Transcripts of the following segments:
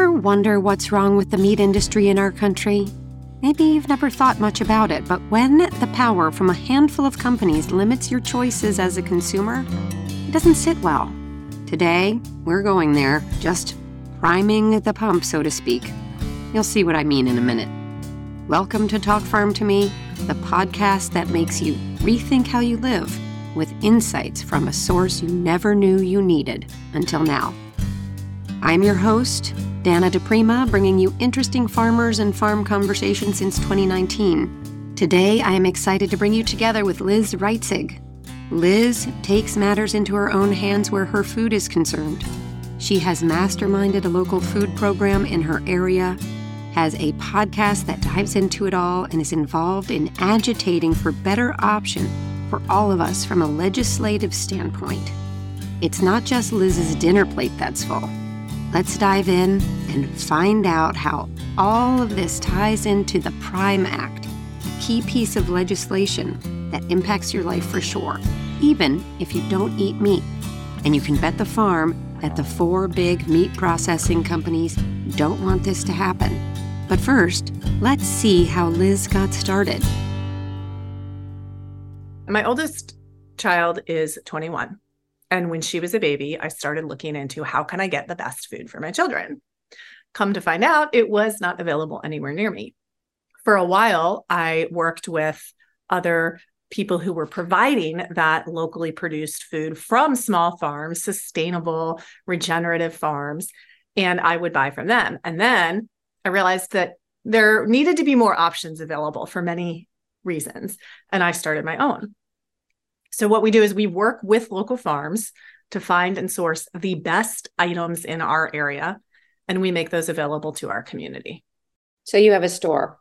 Ever wonder what's wrong with the meat industry in our country? Maybe you've never thought much about it, but when the power from a handful of companies limits your choices as a consumer, it doesn't sit well. Today, we're going there, just priming the pump, so to speak. You'll see what I mean in a minute. Welcome to Talk Farm to Me, the podcast that makes you rethink how you live with insights from a source you never knew you needed until now. I'm your host, Dana DePrima, bringing you interesting farmers and farm conversations since 2019. Today, I am excited to bring you together with Liz Reitzig. Liz takes matters into her own hands where her food is concerned. She has masterminded a local food program in her area, has a podcast that dives into it all, and is involved in agitating for better option for all of us from a legislative standpoint. It's not just Liz's dinner plate that's full. Let's dive in and find out how all of this ties into the PRIME Act, a key piece of legislation that impacts your life for sure, even if you don't eat meat. And you can bet the farm that the four big meat processing companies don't want this to happen. But first, let's see how Liz got started. My oldest child is 21. And when she was a baby, I started looking into how can I get the best food for my children. Come to find out, it was not available anywhere near me. For a while, I worked with other people who were providing that locally produced food from small farms, sustainable, regenerative farms, and I would buy from them. And then I realized that there needed to be more options available for many reasons. And I started my own. So, what we do is we work with local farms to find and source the best items in our area, and we make those available to our community. So, you have a store?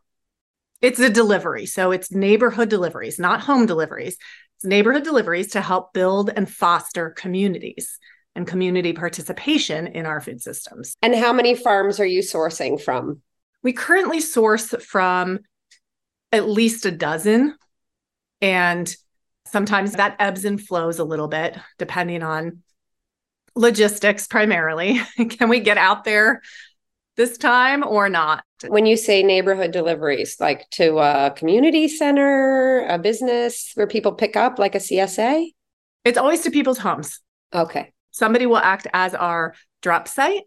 It's a delivery. So, it's neighborhood deliveries, not home deliveries. It's neighborhood deliveries to help build and foster communities and community participation in our food systems. And how many farms are you sourcing from? We currently source from at least a dozen. And Sometimes that ebbs and flows a little bit depending on logistics primarily. Can we get out there this time or not? When you say neighborhood deliveries, like to a community center, a business where people pick up, like a CSA? It's always to people's homes. Okay. Somebody will act as our drop site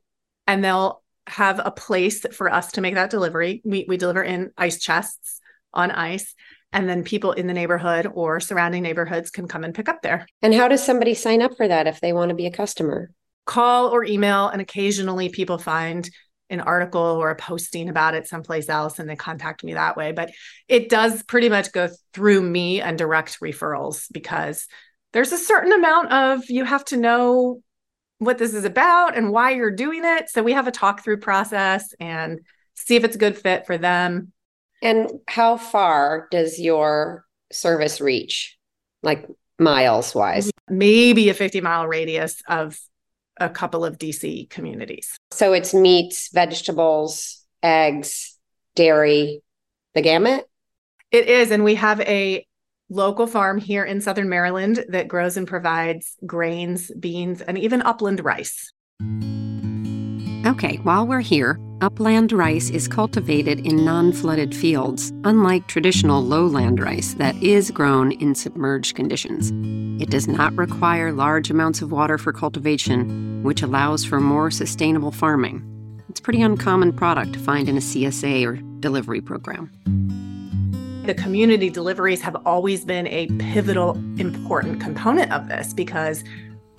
and they'll have a place for us to make that delivery. We, we deliver in ice chests on ice and then people in the neighborhood or surrounding neighborhoods can come and pick up there. And how does somebody sign up for that if they want to be a customer? Call or email, and occasionally people find an article or a posting about it someplace else and they contact me that way. But it does pretty much go through me and direct referrals because there's a certain amount of you have to know what this is about and why you're doing it. So we have a talk through process and see if it's a good fit for them and how far does your service reach, like miles wise? Maybe a 50 mile radius of a couple of DC communities. So it's meats, vegetables, eggs, dairy, the gamut? It is. And we have a local farm here in Southern Maryland that grows and provides grains, beans, and even upland rice. Okay, while we're here, upland rice is cultivated in non flooded fields, unlike traditional lowland rice that is grown in submerged conditions. It does not require large amounts of water for cultivation, which allows for more sustainable farming. It's a pretty uncommon product to find in a CSA or delivery program. The community deliveries have always been a pivotal, important component of this because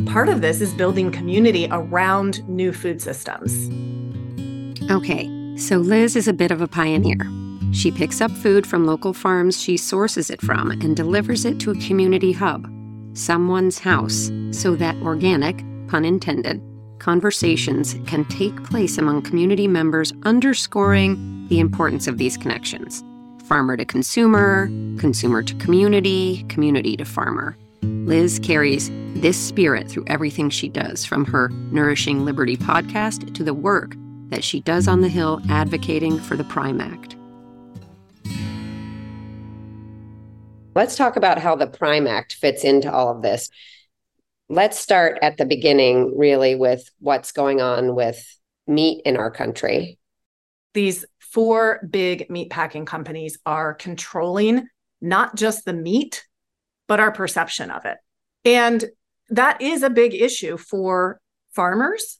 Part of this is building community around new food systems. Okay, so Liz is a bit of a pioneer. She picks up food from local farms she sources it from and delivers it to a community hub, someone's house, so that organic, pun intended, conversations can take place among community members, underscoring the importance of these connections farmer to consumer, consumer to community, community to farmer. Liz carries this spirit through everything she does, from her Nourishing Liberty podcast to the work that she does on the Hill advocating for the Prime Act. Let's talk about how the Prime Act fits into all of this. Let's start at the beginning, really, with what's going on with meat in our country. These four big meat packing companies are controlling not just the meat, but our perception of it. And that is a big issue for farmers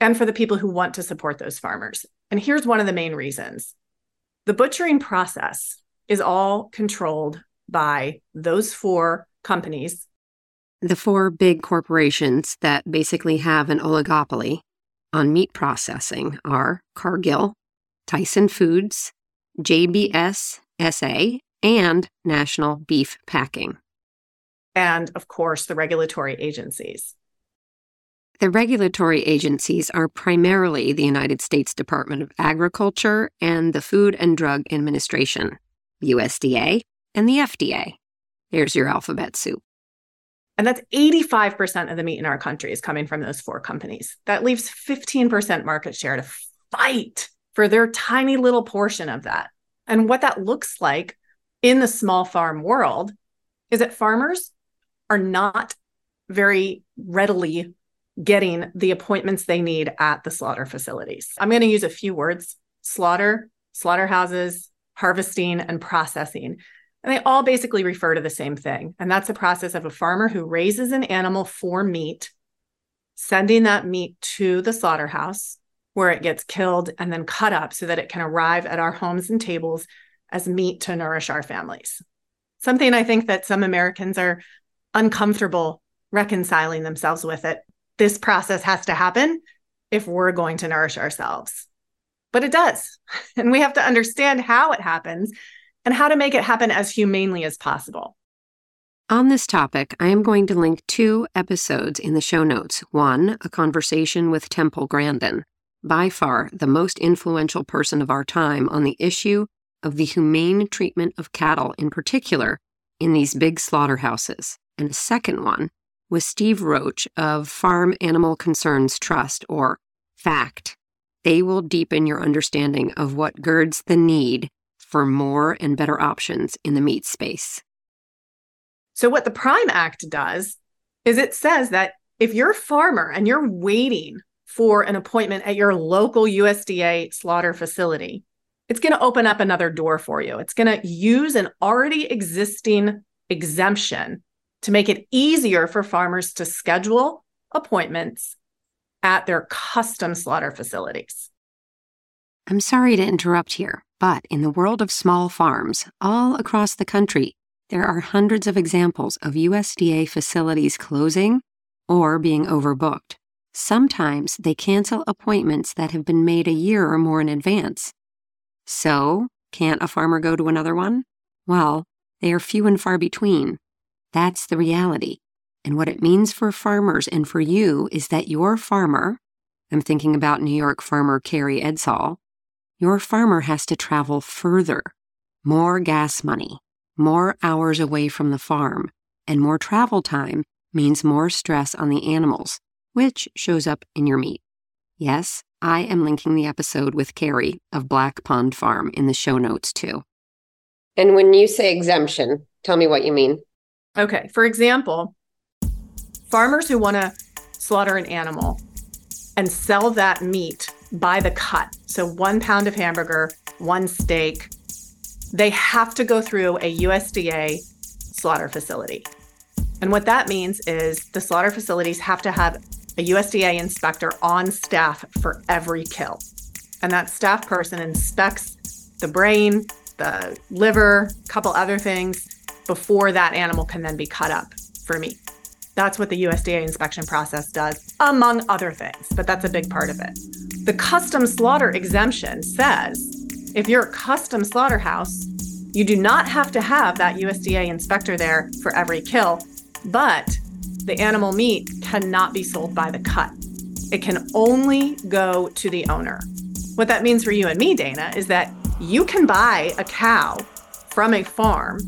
and for the people who want to support those farmers. And here's one of the main reasons the butchering process is all controlled by those four companies. The four big corporations that basically have an oligopoly on meat processing are Cargill, Tyson Foods, JBS SA, and National Beef Packing. And of course, the regulatory agencies. The regulatory agencies are primarily the United States Department of Agriculture and the Food and Drug Administration, USDA, and the FDA. There's your alphabet soup. And that's 85% of the meat in our country is coming from those four companies. That leaves 15% market share to fight for their tiny little portion of that. And what that looks like in the small farm world is that farmers are not very readily getting the appointments they need at the slaughter facilities. I'm going to use a few words slaughter, slaughterhouses, harvesting, and processing. And they all basically refer to the same thing. And that's the process of a farmer who raises an animal for meat, sending that meat to the slaughterhouse where it gets killed and then cut up so that it can arrive at our homes and tables as meat to nourish our families. Something I think that some Americans are uncomfortable reconciling themselves with it this process has to happen if we're going to nourish ourselves. But it does. And we have to understand how it happens and how to make it happen as humanely as possible. On this topic, I am going to link two episodes in the show notes. One, a conversation with Temple Grandin, by far the most influential person of our time on the issue of the humane treatment of cattle, in particular, in these big slaughterhouses. And a second one, with Steve Roach of Farm Animal Concerns Trust, or FACT. They will deepen your understanding of what girds the need for more and better options in the meat space. So, what the Prime Act does is it says that if you're a farmer and you're waiting for an appointment at your local USDA slaughter facility, it's going to open up another door for you. It's going to use an already existing exemption to make it easier for farmers to schedule appointments at their custom slaughter facilities. I'm sorry to interrupt here, but in the world of small farms all across the country, there are hundreds of examples of USDA facilities closing or being overbooked. Sometimes they cancel appointments that have been made a year or more in advance. So, can't a farmer go to another one? Well, they are few and far between. That's the reality. And what it means for farmers and for you is that your farmer, I'm thinking about New York farmer Carrie Edsall, your farmer has to travel further, more gas money, more hours away from the farm, and more travel time means more stress on the animals, which shows up in your meat. Yes, I am linking the episode with Carrie of Black Pond Farm in the show notes too. And when you say exemption, tell me what you mean. Okay. For example, farmers who want to slaughter an animal and sell that meat by the cut, so one pound of hamburger, one steak, they have to go through a USDA slaughter facility. And what that means is the slaughter facilities have to have a USDA inspector on staff for every kill. And that staff person inspects the brain, the liver, a couple other things before that animal can then be cut up for meat. That's what the USDA inspection process does, among other things, but that's a big part of it. The custom slaughter exemption says if you're a custom slaughterhouse, you do not have to have that USDA inspector there for every kill, but the animal meat cannot be sold by the cut. It can only go to the owner. What that means for you and me, Dana, is that you can buy a cow from a farm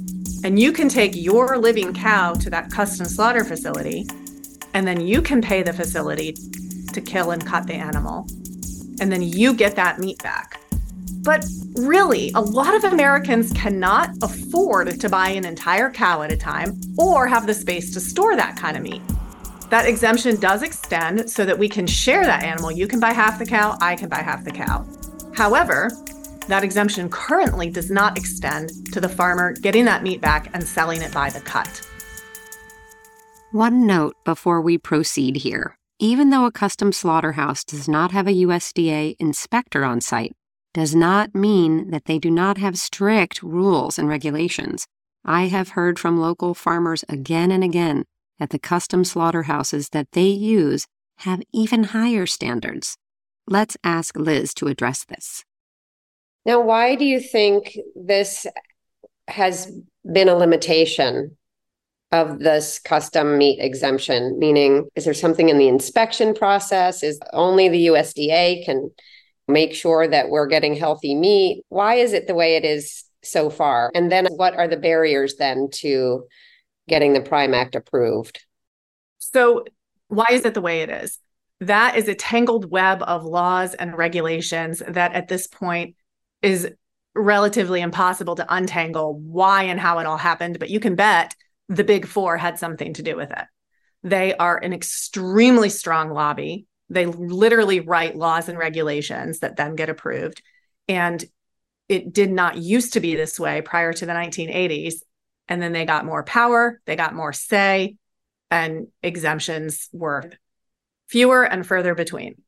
and you can take your living cow to that custom slaughter facility, and then you can pay the facility to kill and cut the animal. And then you get that meat back. But really, a lot of Americans cannot afford to buy an entire cow at a time or have the space to store that kind of meat. that exemption does extend so that we can share that animal. You can buy half the cow, I can buy half the cow. However, that exemption currently does not extend to the farmer getting that meat back and selling it by the cut. One note before we proceed here. Even though a custom slaughterhouse does not have a USDA inspector on site, does not mean that they do not have strict rules and regulations. I have heard from local farmers again and again that the custom slaughterhouses that they use have even higher standards. Let's ask Liz to address this. Now, why do you think this has been a limitation of this custom meat exemption? Meaning, is there something in the inspection process? Is only the USDA can make sure that we're getting healthy meat? Why is it the way it is so far? And then what are the barriers then to getting the Prime Act approved? So, why is it the way it is? That is a tangled web of laws and regulations that at this point is relatively impossible to untangle why and how it all happened. But you can bet the big four had something to do with it. They are an extremely strong lobby. They literally write laws and regulations that then get approved. And it did not used to be this way prior to the 1980s. And then they got more power, they got more say, and exemptions were fewer and further between.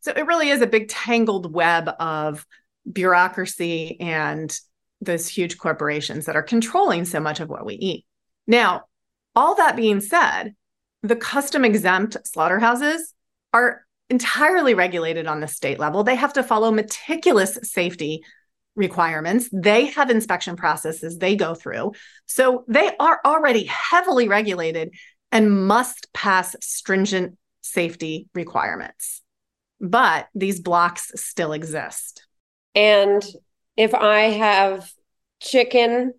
So it really is a big tangled web of bureaucracy and those huge corporations that are controlling so much of what we eat. Now, all that being said, the custom exempt slaughterhouses are entirely regulated on the state level. They have to follow meticulous safety requirements. They have inspection processes they go through. So they are already heavily regulated and must pass stringent safety requirements. But these blocks still exist. And if I have chicken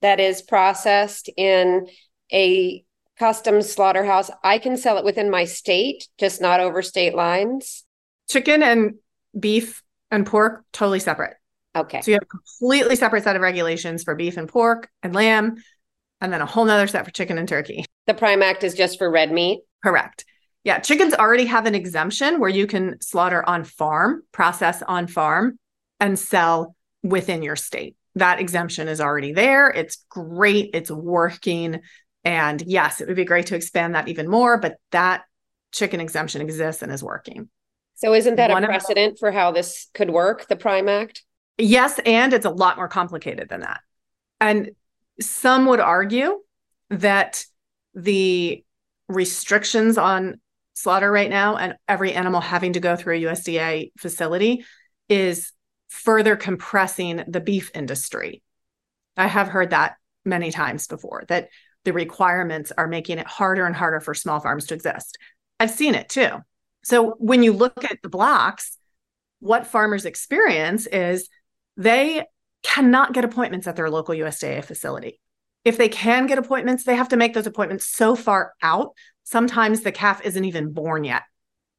that is processed in a custom slaughterhouse, I can sell it within my state, just not over state lines. Chicken and beef and pork, totally separate. Okay. So you have a completely separate set of regulations for beef and pork and lamb, and then a whole nother set for chicken and turkey. The Prime Act is just for red meat? Correct. Yeah. Chickens already have an exemption where you can slaughter on farm, process on farm, and sell within your state. That exemption is already there. It's great. It's working. And yes, it would be great to expand that even more, but that chicken exemption exists and is working. So, isn't that One a precedent of, for how this could work, the Prime Act? Yes, and it's a lot more complicated than that. And some would argue that the restrictions on slaughter right now and every animal having to go through a USDA facility is further compressing the beef industry. I have heard that many times before that the requirements are making it harder and harder for small farms to exist. I've seen it too. So when you look at the blocks, what farmers experience is they cannot get appointments at their local USDA facility. If they can get appointments, they have to make those appointments so far out. Sometimes the calf isn't even born yet,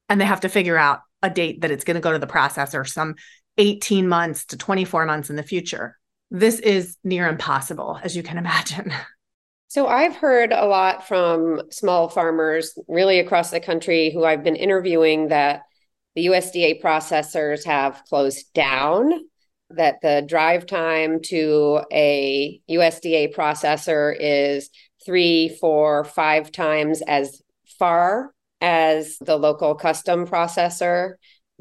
and they have to figure out a date that it's going to go to the processor some 18 months to 24 months in the future. This is near impossible, as you can imagine. So, I've heard a lot from small farmers really across the country who I've been interviewing that the USDA processors have closed down, that the drive time to a USDA processor is three, four, five times as far as the local custom processor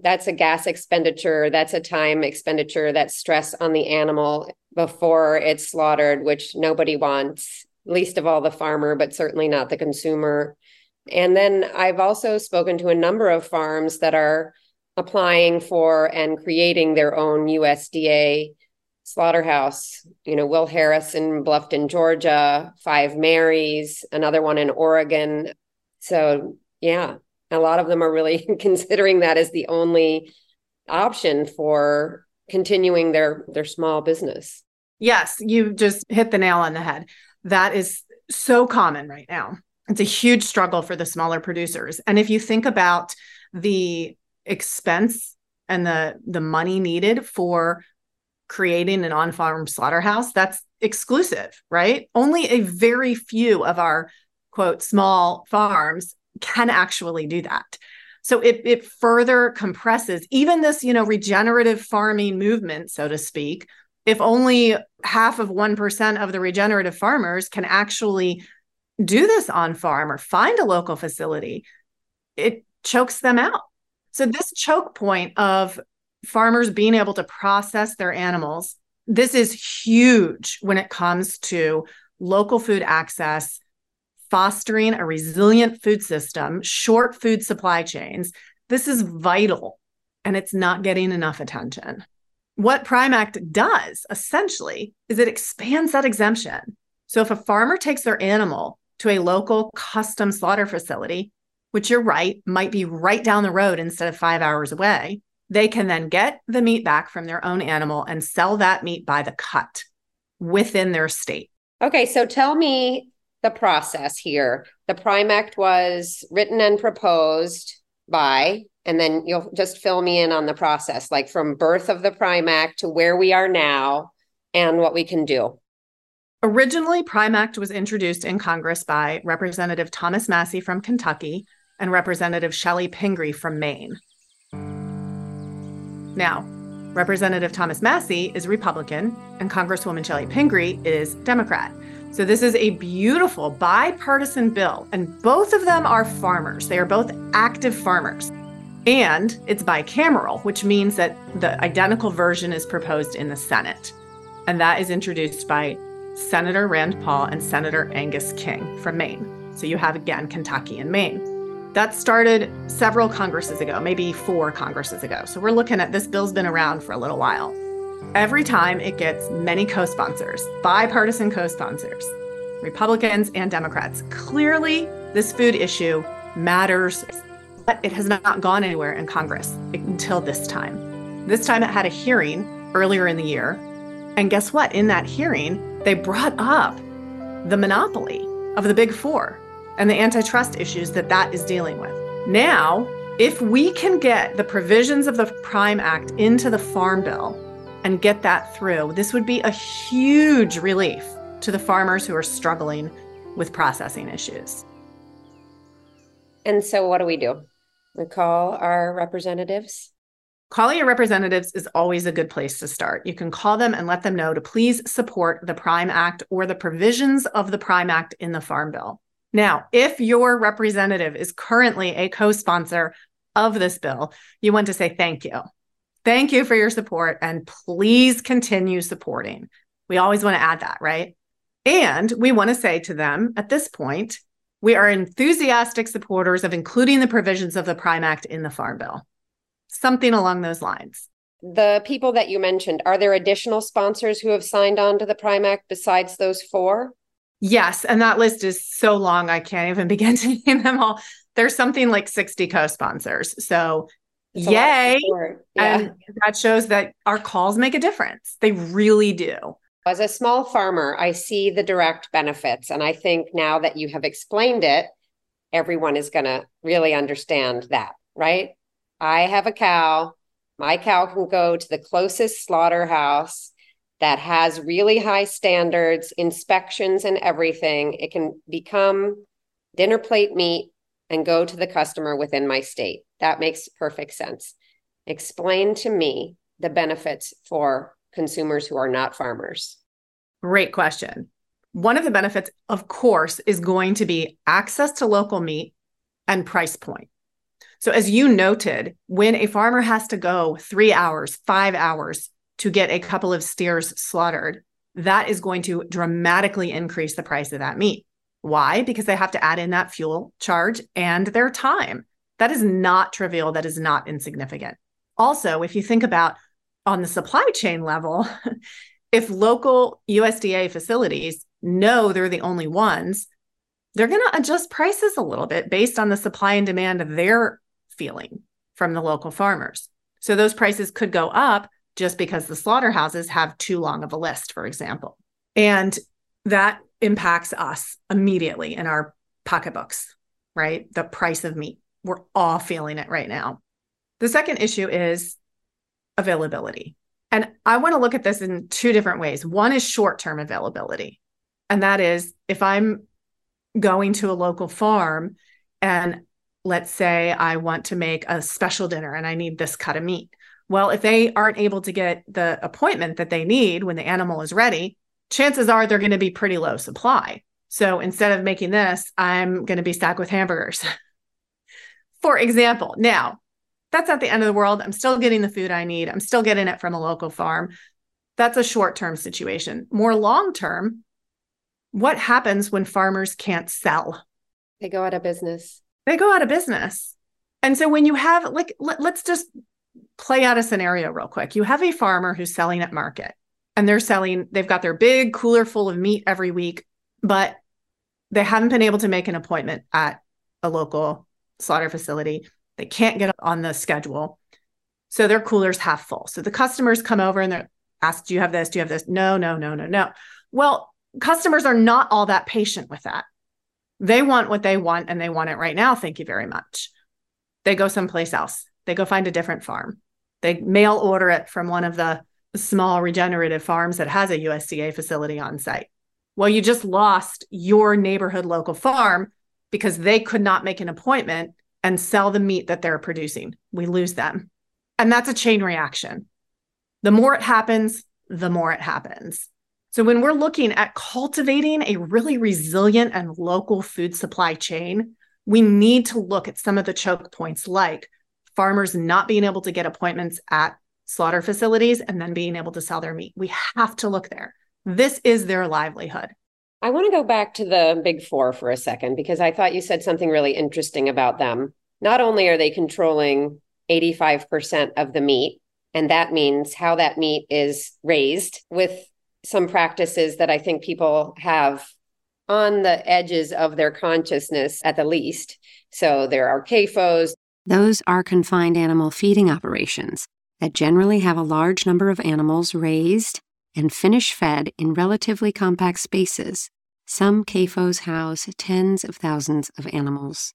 that's a gas expenditure, that's a time expenditure, that's stress on the animal before it's slaughtered, which nobody wants, least of all the farmer, but certainly not the consumer. And then I've also spoken to a number of farms that are applying for and creating their own USDA slaughterhouse. You know, Will Harris in Bluffton, Georgia, Five Marys, another one in Oregon. So, yeah, a lot of them are really considering that as the only option for continuing their their small business. Yes, you just hit the nail on the head. That is so common right now. It's a huge struggle for the smaller producers. And if you think about the expense and the the money needed for creating an on-farm slaughterhouse, that's exclusive, right? Only a very few of our quote small farms can actually do that. So it, it further compresses even this, you know, regenerative farming movement, so to speak. If only half of 1% of the regenerative farmers can actually do this on farm or find a local facility, it chokes them out. So, this choke point of farmers being able to process their animals, this is huge when it comes to local food access, fostering a resilient food system, short food supply chains. This is vital and it's not getting enough attention. What Prime Act does essentially is it expands that exemption. So if a farmer takes their animal to a local custom slaughter facility, which you're right, might be right down the road instead of five hours away, they can then get the meat back from their own animal and sell that meat by the cut within their state. Okay, so tell me the process here. The Prime Act was written and proposed by, and then you'll just fill me in on the process, like from birth of the Prime Act to where we are now and what we can do. Originally, Prime Act was introduced in Congress by Representative Thomas Massie from Kentucky and Representative Chellie Pingree from Maine. Now, Representative Thomas Massie is Republican and Congresswoman Chellie Pingree is Democrat. So this is a beautiful bipartisan bill, and both of them are farmers. They are both active farmers. And it's bicameral, which means that the identical version is proposed in the Senate. And that is introduced by Senator Rand Paul and Senator Angus King from Maine. So you have again Kentucky and Maine. That started several Congresses ago, maybe four Congresses ago. So we're looking at this bill's been around for a little while. Every time it gets many co sponsors, bipartisan co sponsors, Republicans and Democrats. Clearly, this food issue matters, but it has not gone anywhere in Congress until this time. This time it had a hearing earlier in the year. And guess what? In that hearing, they brought up the monopoly of the big four and the antitrust issues that that is dealing with. Now, if we can get the provisions of the Prime Act into the Farm Bill and get that through, this would be a huge relief to the farmers who are struggling with processing issues. And so, what do we do? We call our representatives? Calling your representatives is always a good place to start. You can call them and let them know to please support the Prime Act or the provisions of the Prime Act in the Farm Bill. Now, if your representative is currently a co sponsor of this bill, you want to say thank you. Thank you for your support and please continue supporting. We always want to add that, right? And we want to say to them at this point, we are enthusiastic supporters of including the provisions of the Prime Act in the Farm Bill. Something along those lines. The people that you mentioned, are there additional sponsors who have signed on to the Prime Act besides those four? Yes. And that list is so long, I can't even begin to name them all. There's something like 60 co sponsors. So, yay. Yeah. And that shows that our calls make a difference. They really do. As a small farmer, I see the direct benefits. And I think now that you have explained it, everyone is going to really understand that, right? I have a cow. My cow can go to the closest slaughterhouse that has really high standards, inspections, and everything. It can become dinner plate meat and go to the customer within my state. That makes perfect sense. Explain to me the benefits for consumers who are not farmers. Great question. One of the benefits, of course, is going to be access to local meat and price point. So, as you noted, when a farmer has to go three hours, five hours to get a couple of steers slaughtered, that is going to dramatically increase the price of that meat. Why? Because they have to add in that fuel charge and their time. That is not trivial. That is not insignificant. Also, if you think about on the supply chain level, if local USDA facilities know they're the only ones, they're going to adjust prices a little bit based on the supply and demand they're feeling from the local farmers. So those prices could go up just because the slaughterhouses have too long of a list, for example. And that impacts us immediately in our pocketbooks, right? The price of meat. We're all feeling it right now. The second issue is availability. And I want to look at this in two different ways. One is short term availability. And that is if I'm going to a local farm and let's say I want to make a special dinner and I need this cut of meat. Well, if they aren't able to get the appointment that they need when the animal is ready, chances are they're going to be pretty low supply. So instead of making this, I'm going to be stuck with hamburgers. For example, now that's not the end of the world. I'm still getting the food I need. I'm still getting it from a local farm. That's a short term situation. More long term, what happens when farmers can't sell? They go out of business. They go out of business. And so when you have, like, let, let's just play out a scenario real quick. You have a farmer who's selling at market and they're selling, they've got their big cooler full of meat every week, but they haven't been able to make an appointment at a local slaughter facility. They can't get on the schedule. So their cooler's half full. So the customers come over and they're asked, Do you have this? Do you have this? No, no, no, no, no. Well, customers are not all that patient with that. They want what they want and they want it right now. Thank you very much. They go someplace else. They go find a different farm. They mail order it from one of the small regenerative farms that has a USDA facility on site. Well, you just lost your neighborhood local farm because they could not make an appointment and sell the meat that they're producing. We lose them. And that's a chain reaction. The more it happens, the more it happens. So, when we're looking at cultivating a really resilient and local food supply chain, we need to look at some of the choke points like farmers not being able to get appointments at slaughter facilities and then being able to sell their meat. We have to look there. This is their livelihood. I want to go back to the big four for a second because I thought you said something really interesting about them. Not only are they controlling 85% of the meat, and that means how that meat is raised with some practices that I think people have on the edges of their consciousness at the least. So there are CAFOs. Those are confined animal feeding operations that generally have a large number of animals raised and finish fed in relatively compact spaces. Some CAFOs house tens of thousands of animals.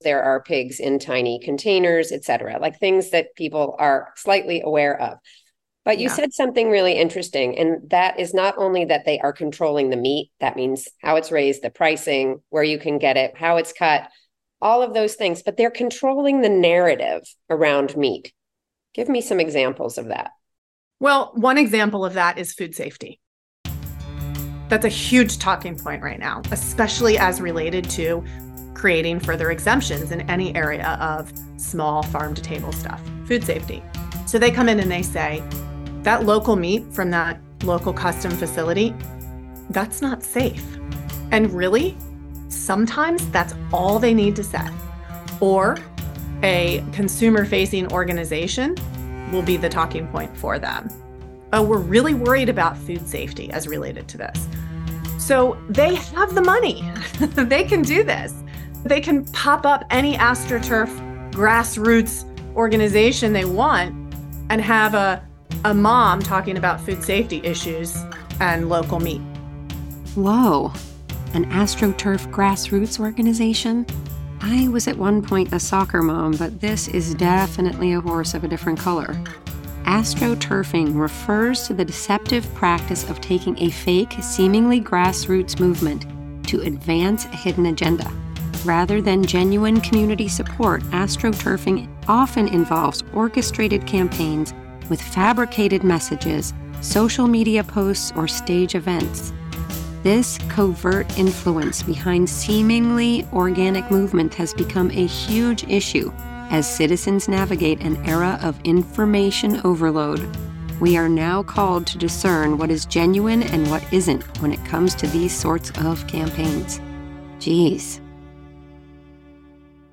There are pigs in tiny containers, etc., like things that people are slightly aware of. But you yeah. said something really interesting, and that is not only that they are controlling the meat, that means how it's raised, the pricing, where you can get it, how it's cut, all of those things, but they're controlling the narrative around meat. Give me some examples of that. Well, one example of that is food safety. That's a huge talking point right now, especially as related to creating further exemptions in any area of small farm to table stuff, food safety. So they come in and they say, that local meat from that local custom facility, that's not safe. And really, sometimes that's all they need to say. Or a consumer facing organization will be the talking point for them. Oh, we're really worried about food safety as related to this. So they have the money. they can do this. They can pop up any AstroTurf grassroots organization they want and have a, a mom talking about food safety issues and local meat. Whoa, an AstroTurf grassroots organization? I was at one point a soccer mom, but this is definitely a horse of a different color. Astroturfing refers to the deceptive practice of taking a fake, seemingly grassroots movement to advance a hidden agenda. Rather than genuine community support, astroturfing often involves orchestrated campaigns with fabricated messages, social media posts, or stage events. This covert influence behind seemingly organic movement has become a huge issue as citizens navigate an era of information overload. We are now called to discern what is genuine and what isn't when it comes to these sorts of campaigns. Geez.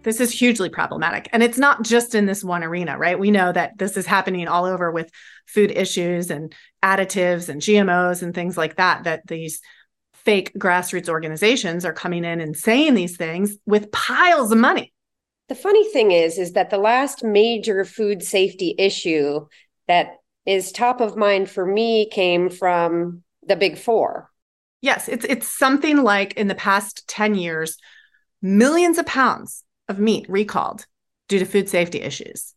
This is hugely problematic. And it's not just in this one arena, right? We know that this is happening all over with food issues and additives and GMOs and things like that, that these fake grassroots organizations are coming in and saying these things with piles of money. The funny thing is is that the last major food safety issue that is top of mind for me came from the big 4. Yes, it's it's something like in the past 10 years millions of pounds of meat recalled due to food safety issues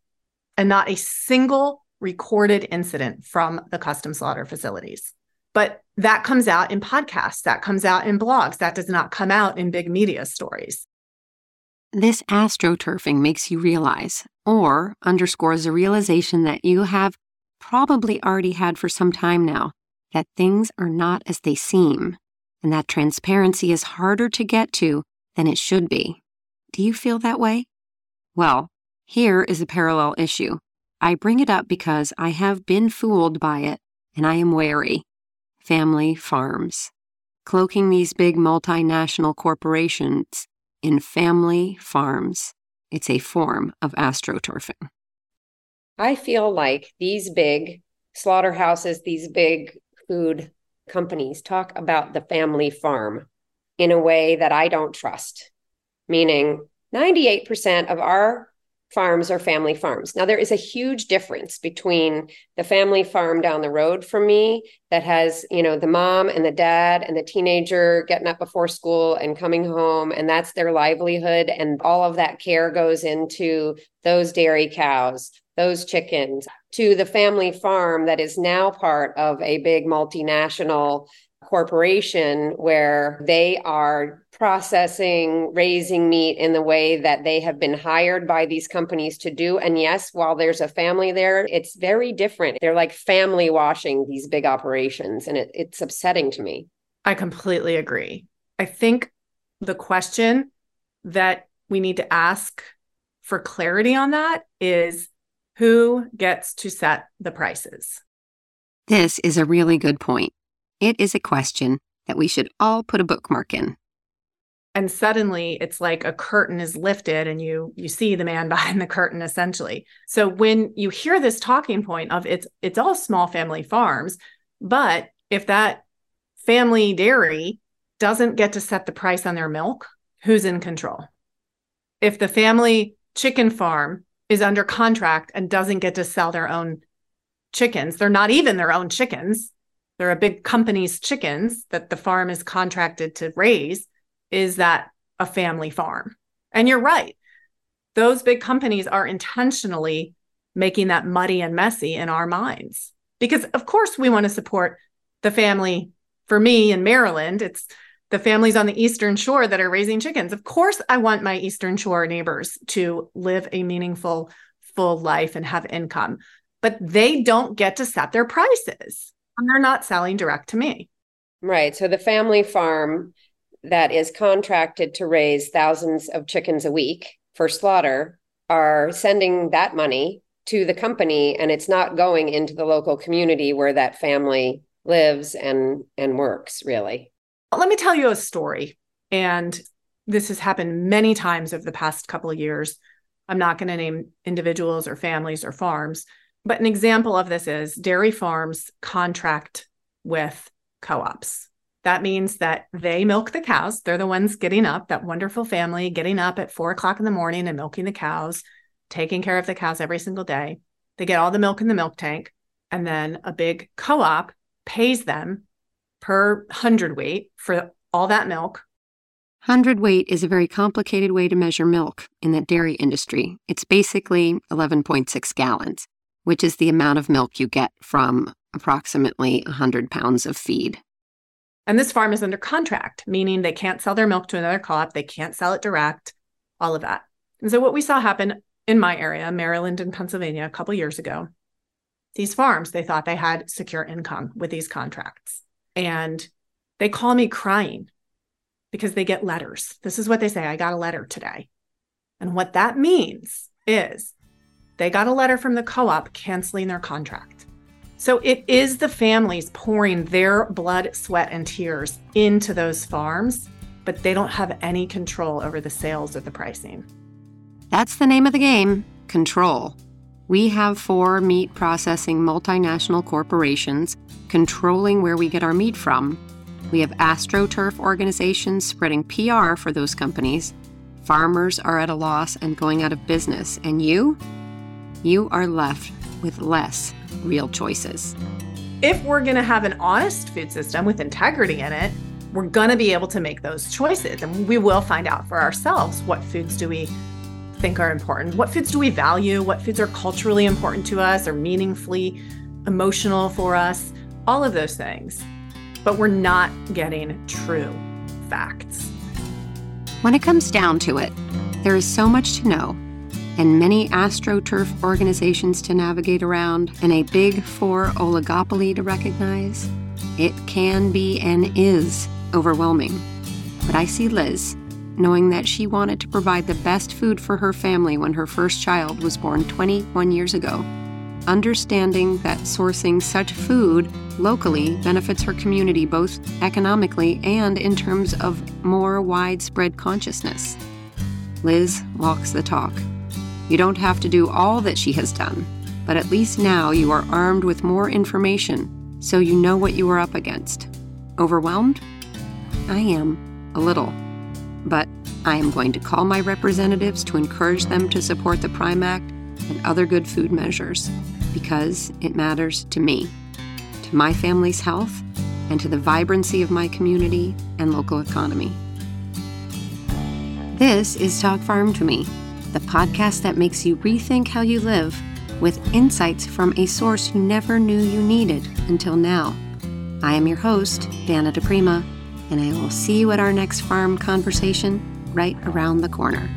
and not a single recorded incident from the custom slaughter facilities. But that comes out in podcasts, that comes out in blogs, that does not come out in big media stories. This astroturfing makes you realize, or underscores a realization that you have probably already had for some time now, that things are not as they seem, and that transparency is harder to get to than it should be. Do you feel that way? Well, here is a parallel issue. I bring it up because I have been fooled by it, and I am wary. Family farms. Cloaking these big multinational corporations in family farms. It's a form of astroturfing. I feel like these big slaughterhouses, these big food companies talk about the family farm in a way that I don't trust, meaning 98% of our farms or family farms. Now, there is a huge difference between the family farm down the road from me that has, you know, the mom and the dad and the teenager getting up before school and coming home, and that's their livelihood. And all of that care goes into those dairy cows, those chickens, to the family farm that is now part of a big multinational corporation where they are processing, raising meat in the way that they have been hired by these companies to do. And yes, while there's a family there, it's very different. They're like family washing these big operations, and it, it's upsetting to me. I completely agree. I think the question that we need to ask for clarity on that is who gets to set the prices? This is a really good point. It is a question that we should all put a bookmark in. And suddenly it's like a curtain is lifted and you you see the man behind the curtain essentially. So when you hear this talking point of it's it's all small family farms, but if that family dairy doesn't get to set the price on their milk, who's in control? If the family chicken farm is under contract and doesn't get to sell their own chickens, they're not even their own chickens there are a big company's chickens that the farm is contracted to raise is that a family farm. And you're right. Those big companies are intentionally making that muddy and messy in our minds. Because of course we want to support the family. For me in maryland it's the families on the eastern shore that are raising chickens. Of course i want my eastern shore neighbors to live a meaningful full life and have income. But they don't get to set their prices and they're not selling direct to me. Right. So the family farm that is contracted to raise thousands of chickens a week for slaughter are sending that money to the company and it's not going into the local community where that family lives and and works really. Let me tell you a story and this has happened many times over the past couple of years. I'm not going to name individuals or families or farms, but an example of this is dairy farms contract with co ops. That means that they milk the cows. They're the ones getting up, that wonderful family getting up at four o'clock in the morning and milking the cows, taking care of the cows every single day. They get all the milk in the milk tank. And then a big co op pays them per hundredweight for all that milk. Hundredweight is a very complicated way to measure milk in the dairy industry. It's basically 11.6 gallons which is the amount of milk you get from approximately 100 pounds of feed. And this farm is under contract, meaning they can't sell their milk to another co op, they can't sell it direct, all of that. And so, what we saw happen in my area, Maryland and Pennsylvania, a couple years ago, these farms, they thought they had secure income with these contracts. And they call me crying because they get letters. This is what they say I got a letter today. And what that means is they got a letter from the co op canceling their contract. So it is the families pouring their blood, sweat, and tears into those farms, but they don't have any control over the sales or the pricing. That's the name of the game control. We have four meat processing multinational corporations controlling where we get our meat from. We have AstroTurf organizations spreading PR for those companies. Farmers are at a loss and going out of business. And you? You are left with less real choices. If we're going to have an honest food system with integrity in it, we're going to be able to make those choices and we will find out for ourselves what foods do we think are important? What foods do we value? What foods are culturally important to us or meaningfully emotional for us? All of those things. But we're not getting true facts. When it comes down to it, there is so much to know, and many astroturf organizations to navigate around, and a big four oligopoly to recognize. It can be and is overwhelming. But I see Liz, knowing that she wanted to provide the best food for her family when her first child was born 21 years ago. Understanding that sourcing such food locally benefits her community both economically and in terms of more widespread consciousness. Liz walks the talk. You don't have to do all that she has done, but at least now you are armed with more information so you know what you are up against. Overwhelmed? I am, a little. But I am going to call my representatives to encourage them to support the Prime Act and other good food measures because it matters to me, to my family's health, and to the vibrancy of my community and local economy. This is Talk Farm to Me, the podcast that makes you rethink how you live with insights from a source you never knew you needed until now. I am your host, Dana DePrima, and I will see you at our next farm conversation right around the corner.